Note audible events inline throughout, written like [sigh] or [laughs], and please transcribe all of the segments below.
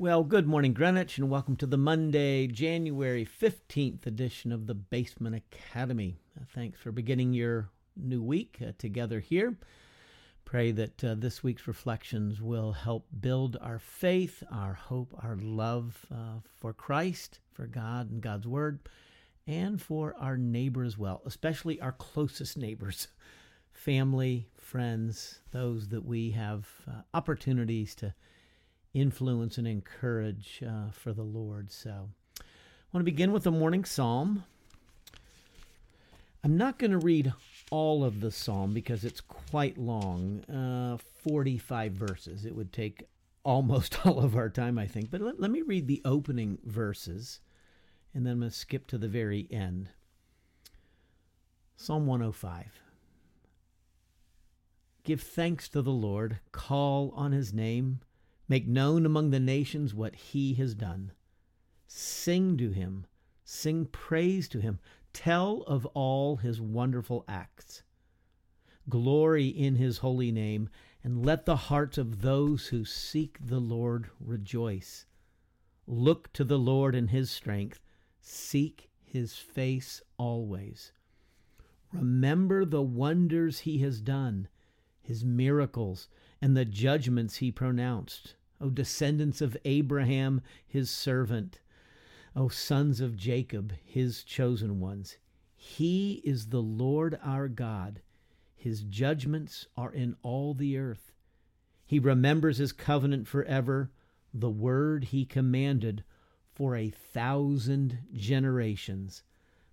Well, good morning, Greenwich, and welcome to the Monday, January 15th edition of the Basement Academy. Uh, thanks for beginning your new week uh, together here. Pray that uh, this week's reflections will help build our faith, our hope, our love uh, for Christ, for God and God's Word, and for our neighbor as well, especially our closest neighbors, [laughs] family, friends, those that we have uh, opportunities to influence and encourage uh, for the Lord. So I want to begin with the morning psalm. I'm not going to read all of the psalm because it's quite long uh, 45 verses. It would take almost [laughs] all of our time, I think. But let, let me read the opening verses and then I'm going to skip to the very end. Psalm 105. Give thanks to the Lord, call on his name Make known among the nations what he has done. Sing to him, sing praise to him, tell of all his wonderful acts. Glory in his holy name, and let the hearts of those who seek the Lord rejoice. Look to the Lord in his strength, seek his face always. Remember the wonders he has done, his miracles, and the judgments he pronounced. O descendants of Abraham, his servant, O sons of Jacob, his chosen ones. He is the Lord our God. His judgments are in all the earth. He remembers his covenant forever, the word he commanded for a thousand generations.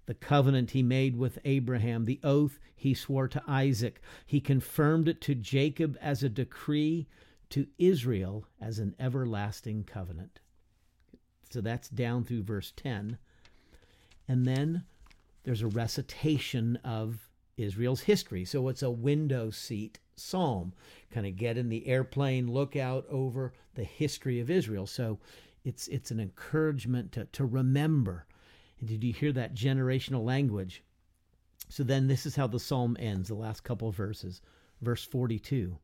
The covenant he made with Abraham, the oath he swore to Isaac, he confirmed it to Jacob as a decree to Israel as an everlasting covenant. So that's down through verse 10. And then there's a recitation of Israel's history. So it's a window seat psalm. Kind of get in the airplane, look out over the history of Israel. So it's it's an encouragement to, to remember. And did you hear that generational language? So then this is how the psalm ends, the last couple verses. Verse 42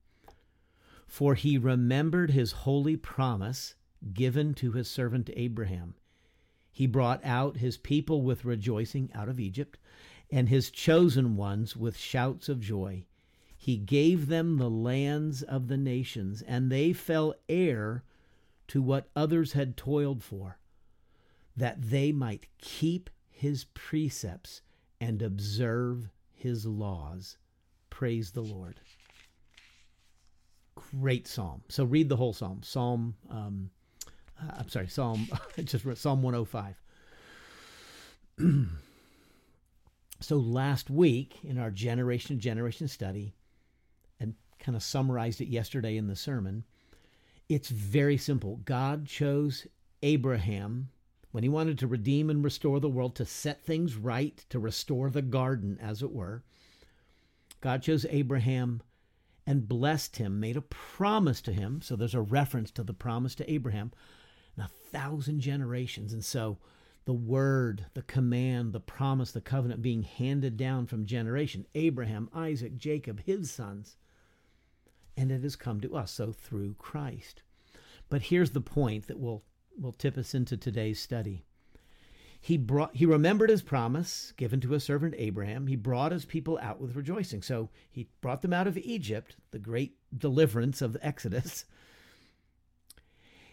for he remembered his holy promise given to his servant Abraham. He brought out his people with rejoicing out of Egypt, and his chosen ones with shouts of joy. He gave them the lands of the nations, and they fell heir to what others had toiled for, that they might keep his precepts and observe his laws. Praise the Lord. Great psalm. So read the whole psalm. Psalm, um, uh, I'm sorry, Psalm, [laughs] just Psalm 105. [clears throat] so last week in our generation to generation study, and kind of summarized it yesterday in the sermon, it's very simple. God chose Abraham when he wanted to redeem and restore the world, to set things right, to restore the garden, as it were. God chose Abraham and blessed him, made a promise to him. So there's a reference to the promise to Abraham, a thousand generations. And so the word, the command, the promise, the covenant being handed down from generation Abraham, Isaac, Jacob, his sons. And it has come to us, so through Christ. But here's the point that will, will tip us into today's study. He brought he remembered his promise given to his servant Abraham. He brought his people out with rejoicing. So he brought them out of Egypt, the great deliverance of the Exodus.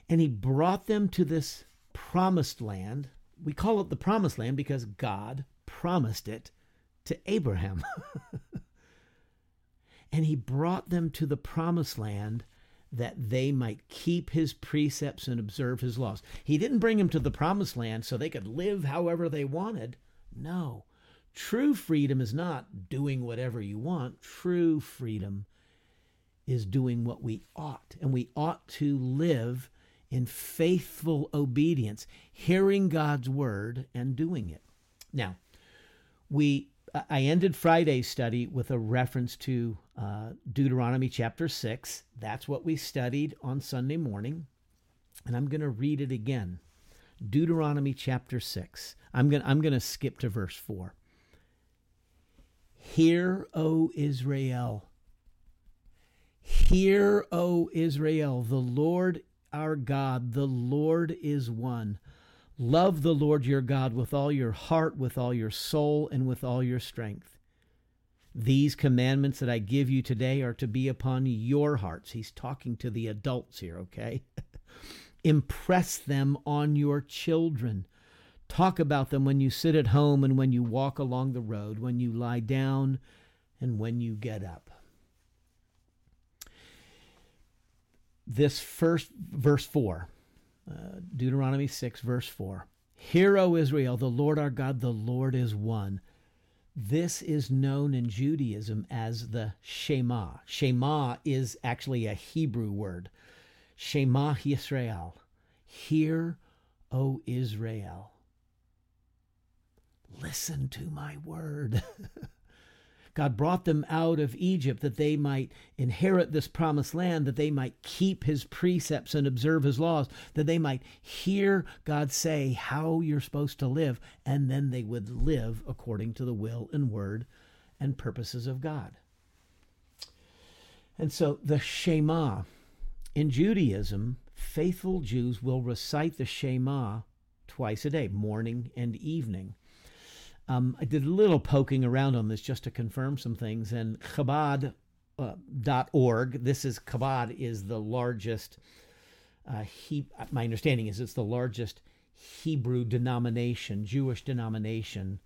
And he brought them to this promised land. We call it the promised land because God promised it to Abraham. [laughs] and he brought them to the promised land that they might keep his precepts and observe his laws. He didn't bring them to the promised land so they could live however they wanted. No. True freedom is not doing whatever you want. True freedom is doing what we ought. And we ought to live in faithful obedience, hearing God's word and doing it. Now, we I ended Friday's study with a reference to uh, Deuteronomy chapter 6. That's what we studied on Sunday morning. And I'm going to read it again. Deuteronomy chapter 6. I'm going I'm going to skip to verse 4. Hear, O Israel. Hear, O Israel, the Lord our God, the Lord is one. Love the Lord your God with all your heart, with all your soul, and with all your strength. These commandments that I give you today are to be upon your hearts. He's talking to the adults here, okay? [laughs] Impress them on your children. Talk about them when you sit at home and when you walk along the road, when you lie down and when you get up. This first verse 4 uh, Deuteronomy 6, verse 4. Hear, O Israel, the Lord our God, the Lord is one. This is known in Judaism as the Shema. Shema is actually a Hebrew word. Shema Yisrael. Hear, O Israel. Listen to my word. [laughs] God brought them out of Egypt that they might inherit this promised land, that they might keep his precepts and observe his laws, that they might hear God say how you're supposed to live, and then they would live according to the will and word and purposes of God. And so the Shema in Judaism, faithful Jews will recite the Shema twice a day, morning and evening. Um, I did a little poking around on this just to confirm some things, and Chabad. Uh. This is Chabad is the largest. Uh, he, my understanding is it's the largest Hebrew denomination, Jewish denomination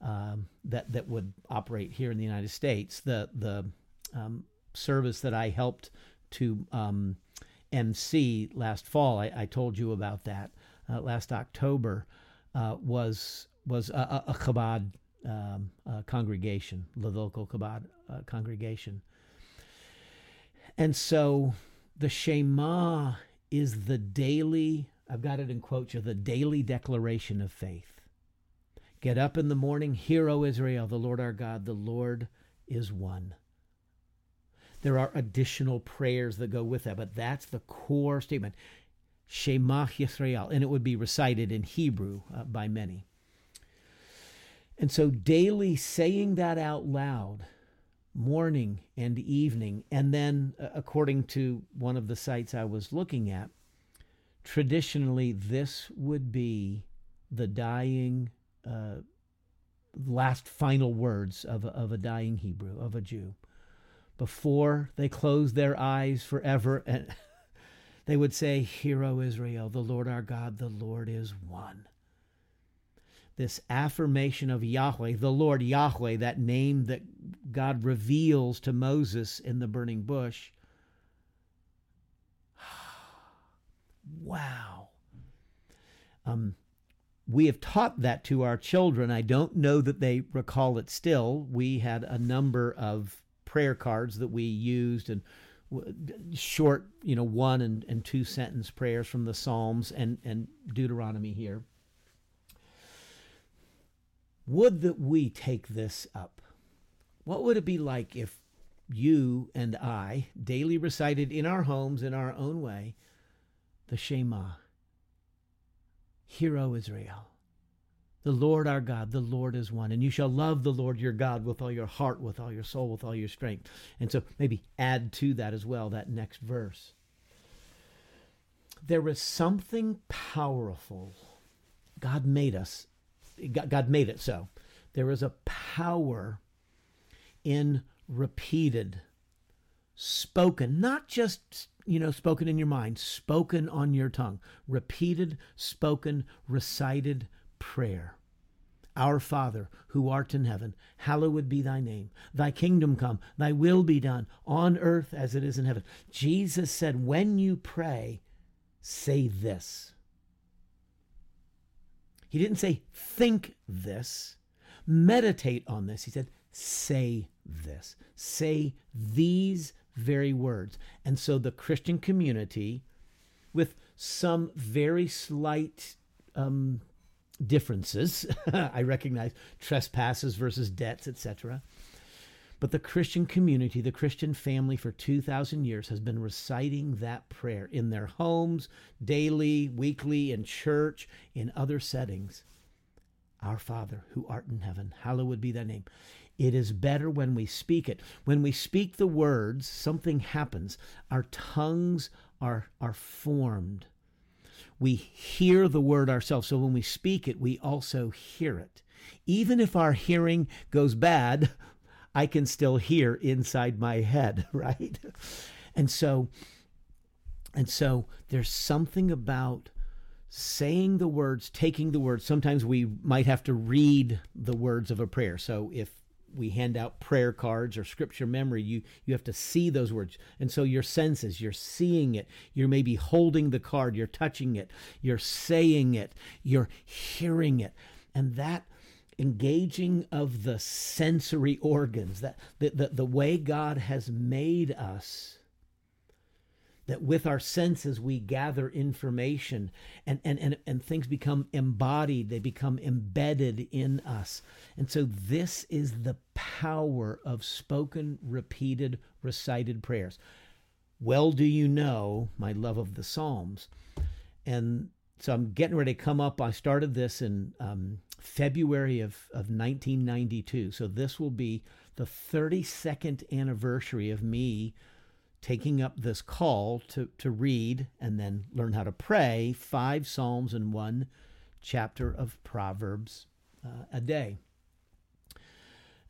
um, that that would operate here in the United States. The the um, service that I helped to um, MC last fall, I, I, told you about that uh, last October, uh, was was a, a Chabad um, congregation, the local Chabad uh, congregation. And so the Shema is the daily, I've got it in quotes the daily declaration of faith. Get up in the morning, hear, O Israel, the Lord our God, the Lord is one. There are additional prayers that go with that, but that's the core statement. Shema Yisrael, and it would be recited in Hebrew uh, by many. And so daily saying that out loud, morning and evening, and then uh, according to one of the sites I was looking at, traditionally this would be the dying, uh, last final words of a, of a dying Hebrew, of a Jew. Before they closed their eyes forever, and [laughs] they would say, Hear, O Israel, the Lord our God, the Lord is one this affirmation of Yahweh, the Lord Yahweh, that name that God reveals to Moses in the burning bush. [sighs] wow. Um, we have taught that to our children. I don't know that they recall it still. We had a number of prayer cards that we used and short, you know, one and, and two sentence prayers from the Psalms and, and Deuteronomy here. Would that we take this up? What would it be like if you and I daily recited in our homes in our own way the Shema? Hear, O Israel. The Lord our God, the Lord is one. And you shall love the Lord your God with all your heart, with all your soul, with all your strength. And so maybe add to that as well, that next verse. There is something powerful. God made us God made it so. There is a power in repeated, spoken, not just, you know, spoken in your mind, spoken on your tongue, repeated, spoken, recited prayer. Our Father, who art in heaven, hallowed be thy name. Thy kingdom come, thy will be done on earth as it is in heaven. Jesus said, when you pray, say this. He didn't say, think this, meditate on this. He said, say this, say these very words. And so the Christian community, with some very slight um, differences, [laughs] I recognize trespasses versus debts, etc. But the Christian community, the Christian family for 2,000 years has been reciting that prayer in their homes, daily, weekly, in church, in other settings. Our Father, who art in heaven, hallowed be thy name. It is better when we speak it. When we speak the words, something happens. Our tongues are, are formed. We hear the word ourselves. So when we speak it, we also hear it. Even if our hearing goes bad, I can still hear inside my head, [laughs] right? And so and so there's something about saying the words, taking the words. Sometimes we might have to read the words of a prayer. So if we hand out prayer cards or scripture memory, you you have to see those words. And so your senses, you're seeing it, you're maybe holding the card, you're touching it, you're saying it, you're hearing it. And that engaging of the sensory organs, that the, the, the way God has made us that with our senses we gather information and, and, and, and things become embodied, they become embedded in us. And so this is the power of spoken, repeated, recited prayers. Well, do you know my love of the Psalms? And so I'm getting ready to come up. I started this in um, February of, of 1992. So this will be the 32nd anniversary of me taking up this call to, to read and then learn how to pray five Psalms and one chapter of Proverbs uh, a day.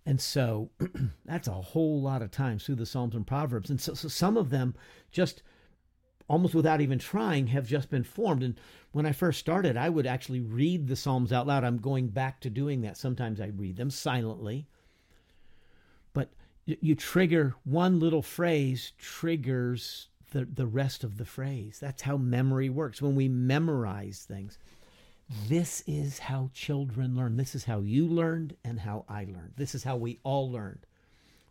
And so [clears throat] that's a whole lot of times through the Psalms and Proverbs. And so, so some of them just almost without even trying have just been formed. And when I first started, I would actually read the Psalms out loud. I'm going back to doing that. Sometimes I read them silently. But you trigger one little phrase triggers the, the rest of the phrase. That's how memory works. When we memorize things, this is how children learn. This is how you learned and how I learned. This is how we all learned.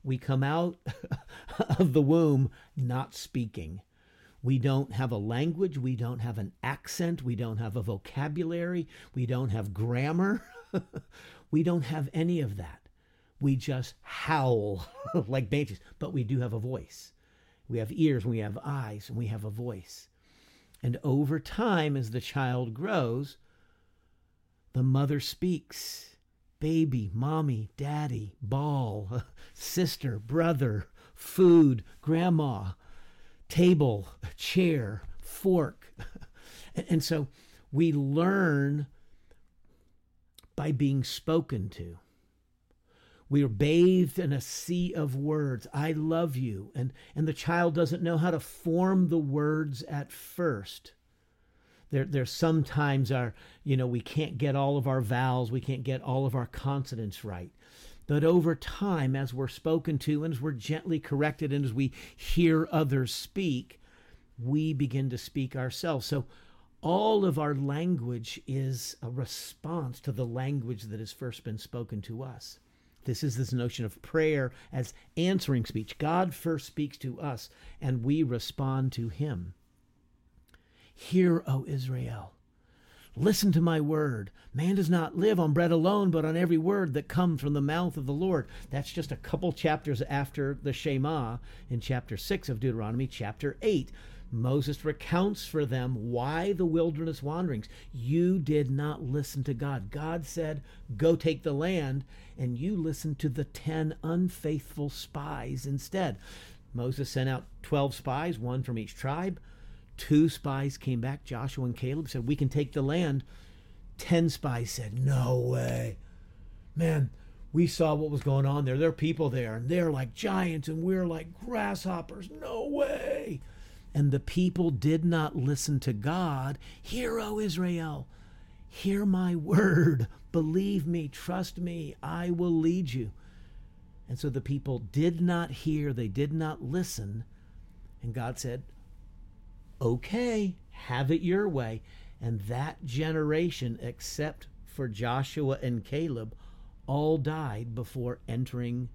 We come out [laughs] of the womb not speaking. We don't have a language. We don't have an accent. We don't have a vocabulary. We don't have grammar. [laughs] we don't have any of that we just howl [laughs] like babies, but we do have a voice. We have ears, we have eyes, and we have a voice. And over time, as the child grows, the mother speaks baby, mommy, daddy, ball, [laughs] sister, brother, food, grandma, table, chair, fork. [laughs] and so we learn by being spoken to. We are bathed in a sea of words. I love you. And, and the child doesn't know how to form the words at first. There, there sometimes are, you know, we can't get all of our vowels, we can't get all of our consonants right. But over time, as we're spoken to and as we're gently corrected and as we hear others speak, we begin to speak ourselves. So all of our language is a response to the language that has first been spoken to us. This is this notion of prayer as answering speech. God first speaks to us, and we respond to him. Hear, O Israel. Listen to my word. Man does not live on bread alone, but on every word that comes from the mouth of the Lord. That's just a couple chapters after the Shema in chapter 6 of Deuteronomy, chapter 8. Moses recounts for them why the wilderness wanderings. You did not listen to God. God said, Go take the land, and you listened to the 10 unfaithful spies instead. Moses sent out 12 spies, one from each tribe. Two spies came back. Joshua and Caleb said, We can take the land. 10 spies said, No way. Man, we saw what was going on there. There are people there, and they're like giants, and we're like grasshoppers. No way and the people did not listen to God, Hear, O Israel, hear my word, believe me, trust me, I will lead you. And so the people did not hear, they did not listen. And God said, Okay, have it your way. And that generation, except for Joshua and Caleb, all died before entering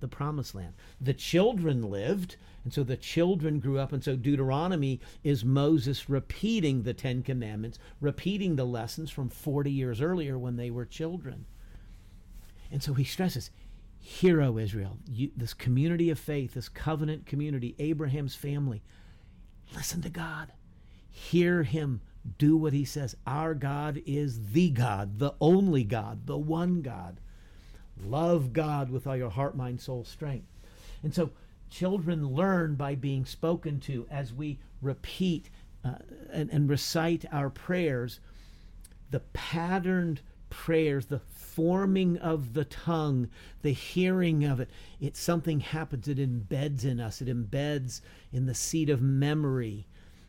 the promised land. The children lived, and so the children grew up. And so Deuteronomy is Moses repeating the Ten Commandments, repeating the lessons from 40 years earlier when they were children. And so he stresses, Hear, O Israel, you, this community of faith, this covenant community, Abraham's family, listen to God. Hear him. Do what he says. Our God is the God, the only God, the one God. Love God with all your heart, mind, soul, strength. And so children learn by being spoken to as we repeat uh, and, and recite our prayers. The patterned prayers, the forming of the tongue, the hearing of it, it's something happens. It embeds in us, it embeds in the seed of memory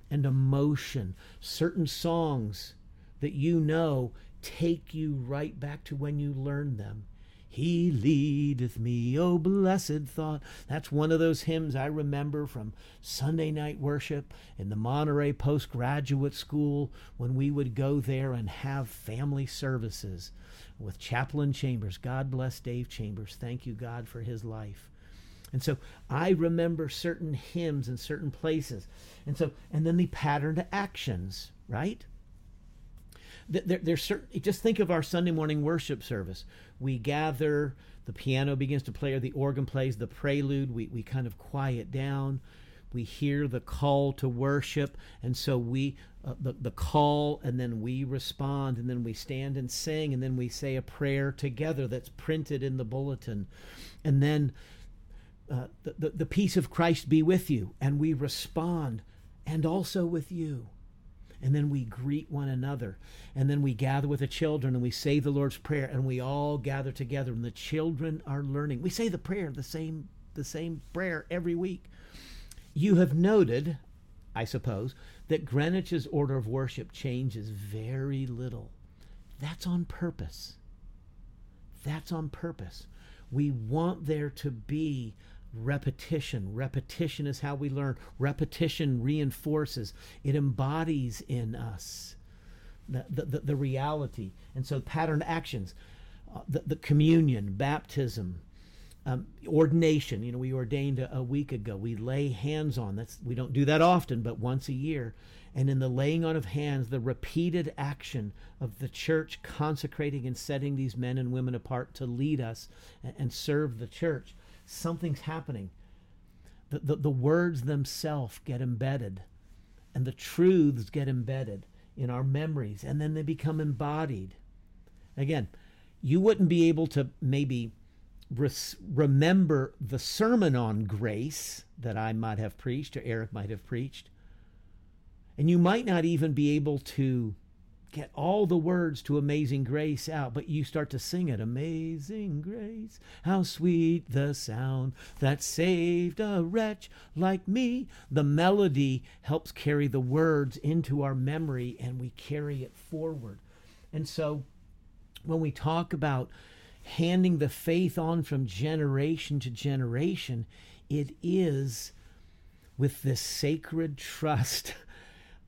and emotion. Certain songs that you know take you right back to when you learned them. He leadeth me, O blessed thought. That's one of those hymns I remember from Sunday night worship in the Monterey Postgraduate School when we would go there and have family services with Chaplain Chambers. God bless Dave Chambers. Thank you, God, for his life. And so I remember certain hymns in certain places. And so, and then the patterned actions, right? There, there's certain, just think of our Sunday morning worship service. We gather, the piano begins to play, or the organ plays the prelude. We, we kind of quiet down. We hear the call to worship. And so we, uh, the, the call, and then we respond, and then we stand and sing, and then we say a prayer together that's printed in the bulletin. And then uh, the, the, the peace of Christ be with you. And we respond, and also with you and then we greet one another. And then we gather with the children and we say the lord's prayer and we all gather together and the children are learning. We say the prayer the same the same prayer every week. You have noted i suppose that greenwich's order of worship changes very little. That's on purpose. That's on purpose. We want there to be repetition. Repetition is how we learn. Repetition reinforces, it embodies in us the, the, the reality. And so, pattern actions, uh, the, the communion, baptism, um, ordination. You know, we ordained a, a, week ago. We lay hands on. That's we don't do that often, but once a year. And in the laying on of hands, the repeated action of the church consecrating and setting these men and women apart to lead us and, and serve the church something's happening. The, the, the words themselves get embedded, and the truths get embedded in our memories, and then they become embodied. Again, you wouldn't be able to maybe res- remember the sermon on grace that I might have preached or Eric might have preached. And you might not even be able to get all the words to Amazing Grace out, but you start to sing it Amazing Grace, how sweet the sound that saved a wretch like me. The melody helps carry the words into our memory and we carry it forward. And so when we talk about handing the faith on from generation to generation, it is with this sacred [laughs] trust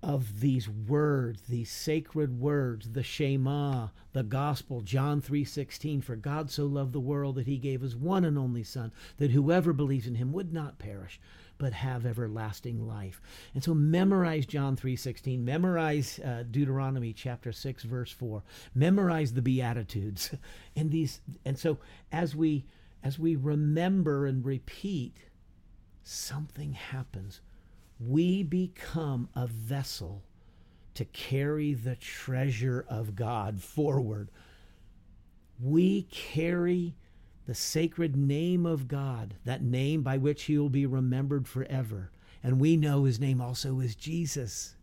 of these words, these sacred words, the Shema, the gospel, John 3:16, for God so loved the world that he gave his one and only son that whoever believes in him would not perish but have everlasting life. And so memorize John 3:16, memorize uh, Deuteronomy chapter 6 verse 4. Memorize the beatitudes. [laughs] And these and so as we as we remember and repeat something happens we become a vessel to carry the treasure of God forward. We carry the sacred name of God, that name by which he will be remembered forever. And we know his name also is Jesus.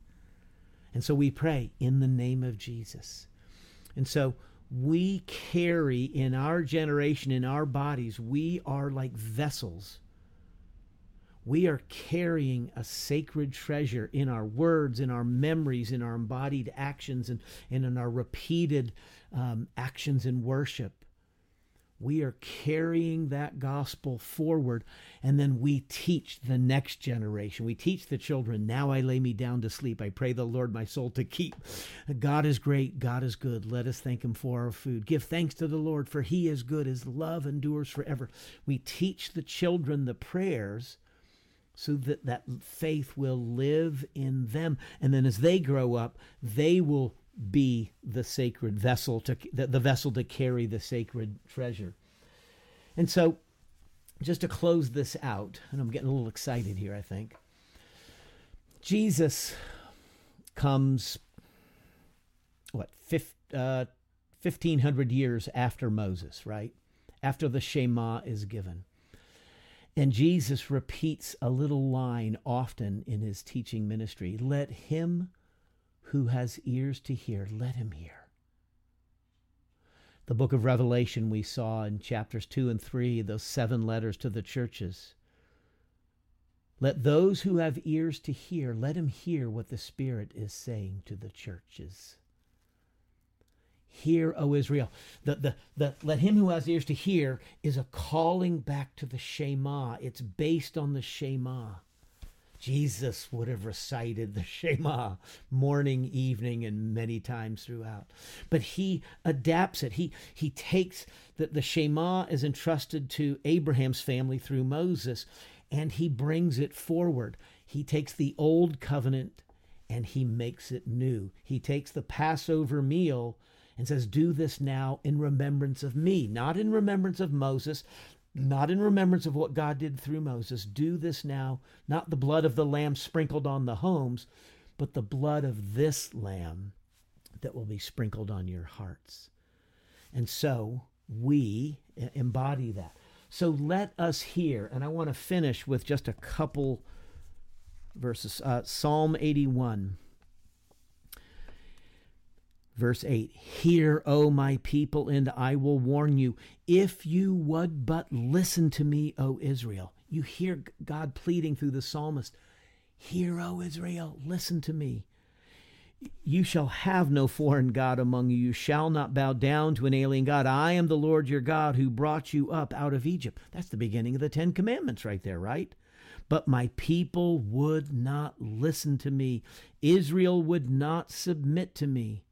And so we pray in the name of Jesus. And so we carry in our generation, in our bodies, we are like vessels we are carrying a sacred treasure in our words, in our memories, in our embodied actions, and, and in our repeated um, actions in worship. We are carrying that gospel forward, and then we teach the next generation. We teach the children, Now I lay me down to sleep. I pray the Lord my soul to keep. God is great. God is good. Let us thank him for our food. Give thanks to the Lord, for he is good. His love endures forever. We teach the children the prayers so that that faith will live in them. And then as they grow up they will be the sacred vessel to the, the vessel to carry the sacred treasure. And so just to close this out and i'm getting a little excited here i think. Jesus comes what 15, uh, 1500 years after moses right? After the shema is given And Jesus repeats a little line often in his teaching ministry let him who has ears to hear, let him hear. The book of Revelation, we saw in chapters 2 and 3, those seven letters to the churches. Let those who have ears to hear, let him hear what the Spirit is saying to the churches. Hear, O Israel. The, the, the, let him who has ears to hear is a calling back to the Shema. It's based on the Shema. Jesus would have recited the Shema morning, evening, and many times throughout. But he adapts it. He, he takes that the Shema is entrusted to Abraham's family through Moses, and he brings it forward. He takes the old covenant and he makes it new. He takes the Passover meal and says, Do this now in remembrance of me, not in remembrance of Moses, not in remembrance of what God did through Moses. Do this now, not the blood of the lamb sprinkled on the homes, but the blood of this lamb that will be sprinkled on your hearts. And so we embody that. So let us hear, and I want to finish with just a couple verses. Uh, Psalm 81. Verse 8 Hear, O my people, and I will warn you. If you would but listen to me, O Israel. You hear God pleading through the psalmist Hear, O Israel, listen to me. You shall have no foreign God among you. You shall not bow down to an alien God. I am the Lord your God who brought you up out of Egypt. That's the beginning of the Ten Commandments right there, right? But my people would not listen to me. Israel would not submit to me.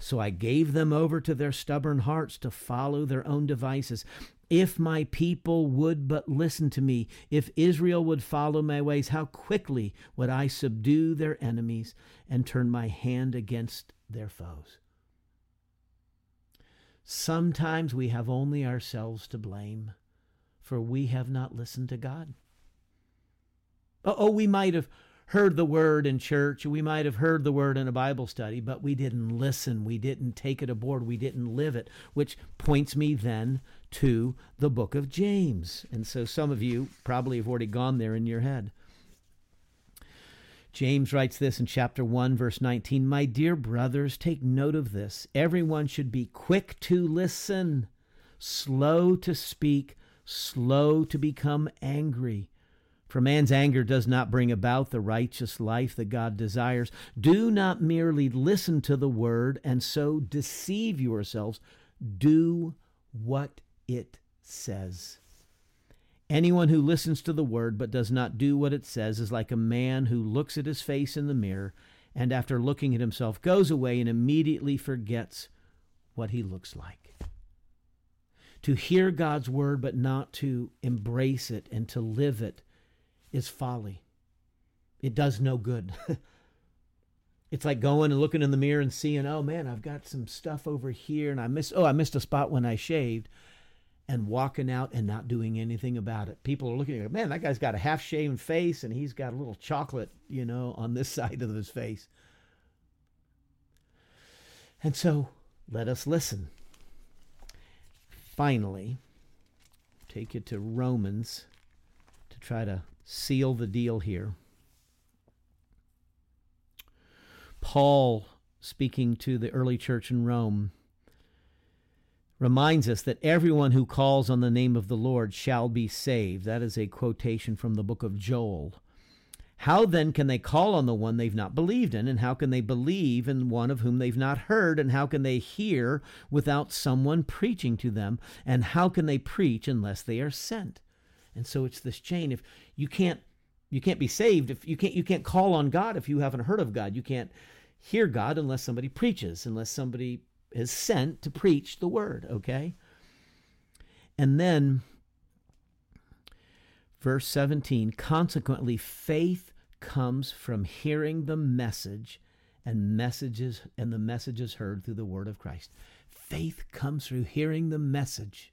So I gave them over to their stubborn hearts to follow their own devices. If my people would but listen to me, if Israel would follow my ways, how quickly would I subdue their enemies and turn my hand against their foes? Sometimes we have only ourselves to blame, for we have not listened to God. Oh, we might have heard the word in church, we might have heard the word in a Bible study, but we didn't listen. We didn't take it aboard. We didn't live it, which points me then to the book of James. And so some of you probably have already gone there in your head. James writes this in chapter 1, verse 19 My dear brothers, take note of this. Everyone should be quick to listen, slow to speak, slow to become angry for man's anger does not bring about the righteous life that God desires. Do not merely listen to the word and so deceive yourselves. Do what it says. Anyone who listens to the word but does not do what it says is like a man who looks at his face in the mirror and after looking at himself goes away and immediately forgets what he looks like. To hear God's word but not to embrace it and to live it is folly. It does no good. [laughs] it's like going and looking in the mirror and seeing, oh man, I've got some stuff over here and I missed oh, I missed a spot when I shaved and walking out and not doing anything about it. People are looking at, man, that guy's got a half shaven face and he's got a little chocolate, you know, on this [laughs] side of his face. And so let us listen. Finally, take you to Romans to try to seal the deal here. Paul, speaking to the early church in Rome, reminds us that everyone who calls on the name of the Lord shall be saved. That is a quotation from the book of Joel. How then can they call on the one they've not believed in? And how can they believe in one of whom they've not heard? And how can they hear without someone preaching to them? And how can they preach unless they are sent? And so it's this chain. If you can't you can't be saved if you can't you can't call on God if you haven't heard of God. You can't hear God unless somebody preaches, unless somebody is sent to preach the word, okay? And then verse 17, consequently faith comes from hearing the message and messages and the messages heard through the word of Christ. Faith comes through hearing the message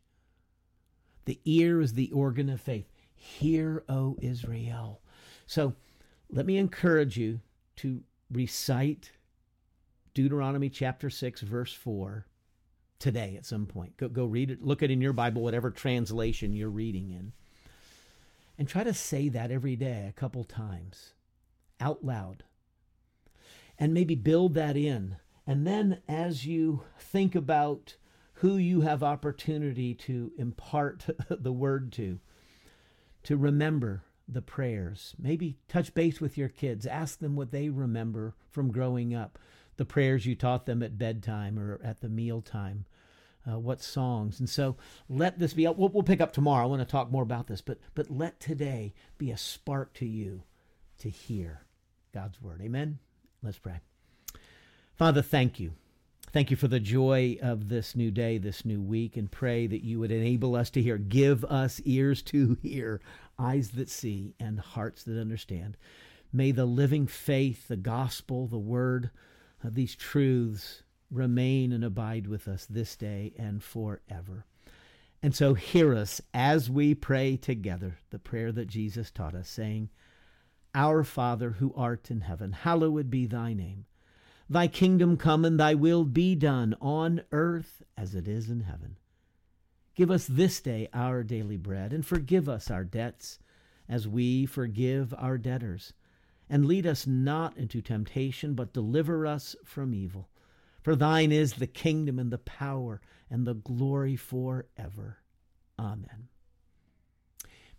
the ear is the organ of faith. Hear, O Israel. So let me encourage you to recite Deuteronomy chapter 6, verse 4 today at some point. Go, go read it. Look it in your Bible, whatever translation you're reading in. And try to say that every day a couple times out loud. And maybe build that in. And then as you think about who you have opportunity to impart [laughs] the word to, to remember the prayers. Maybe touch base with your kids. Ask them what they remember from growing up, the prayers you taught them at bedtime or at the mealtime. Uh, what songs and so let this be we'll, we'll pick up tomorrow i want to talk more about this but but let today be a spark to you to hear god's word amen let's pray father thank you Thank you for the joy of this new day, this new week, and pray that you would enable us to hear. Give us ears to hear, eyes that see, and hearts that understand. May the living faith, the gospel, the word, uh, these truths remain and abide with us this day and forever. And so hear us as we pray together the prayer that Jesus taught us, saying, Our Father who art in heaven, hallowed be thy name. Thy kingdom come and thy will be done on earth as it is in heaven. Give us this day our daily bread, and forgive us our debts as we forgive our debtors. And lead us not into temptation, but deliver us from evil. For thine is the kingdom and the power and the glory forever. Amen.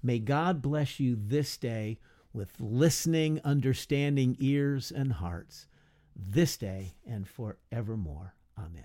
May God bless you this day with listening, understanding ears and hearts this day and forevermore. Amen.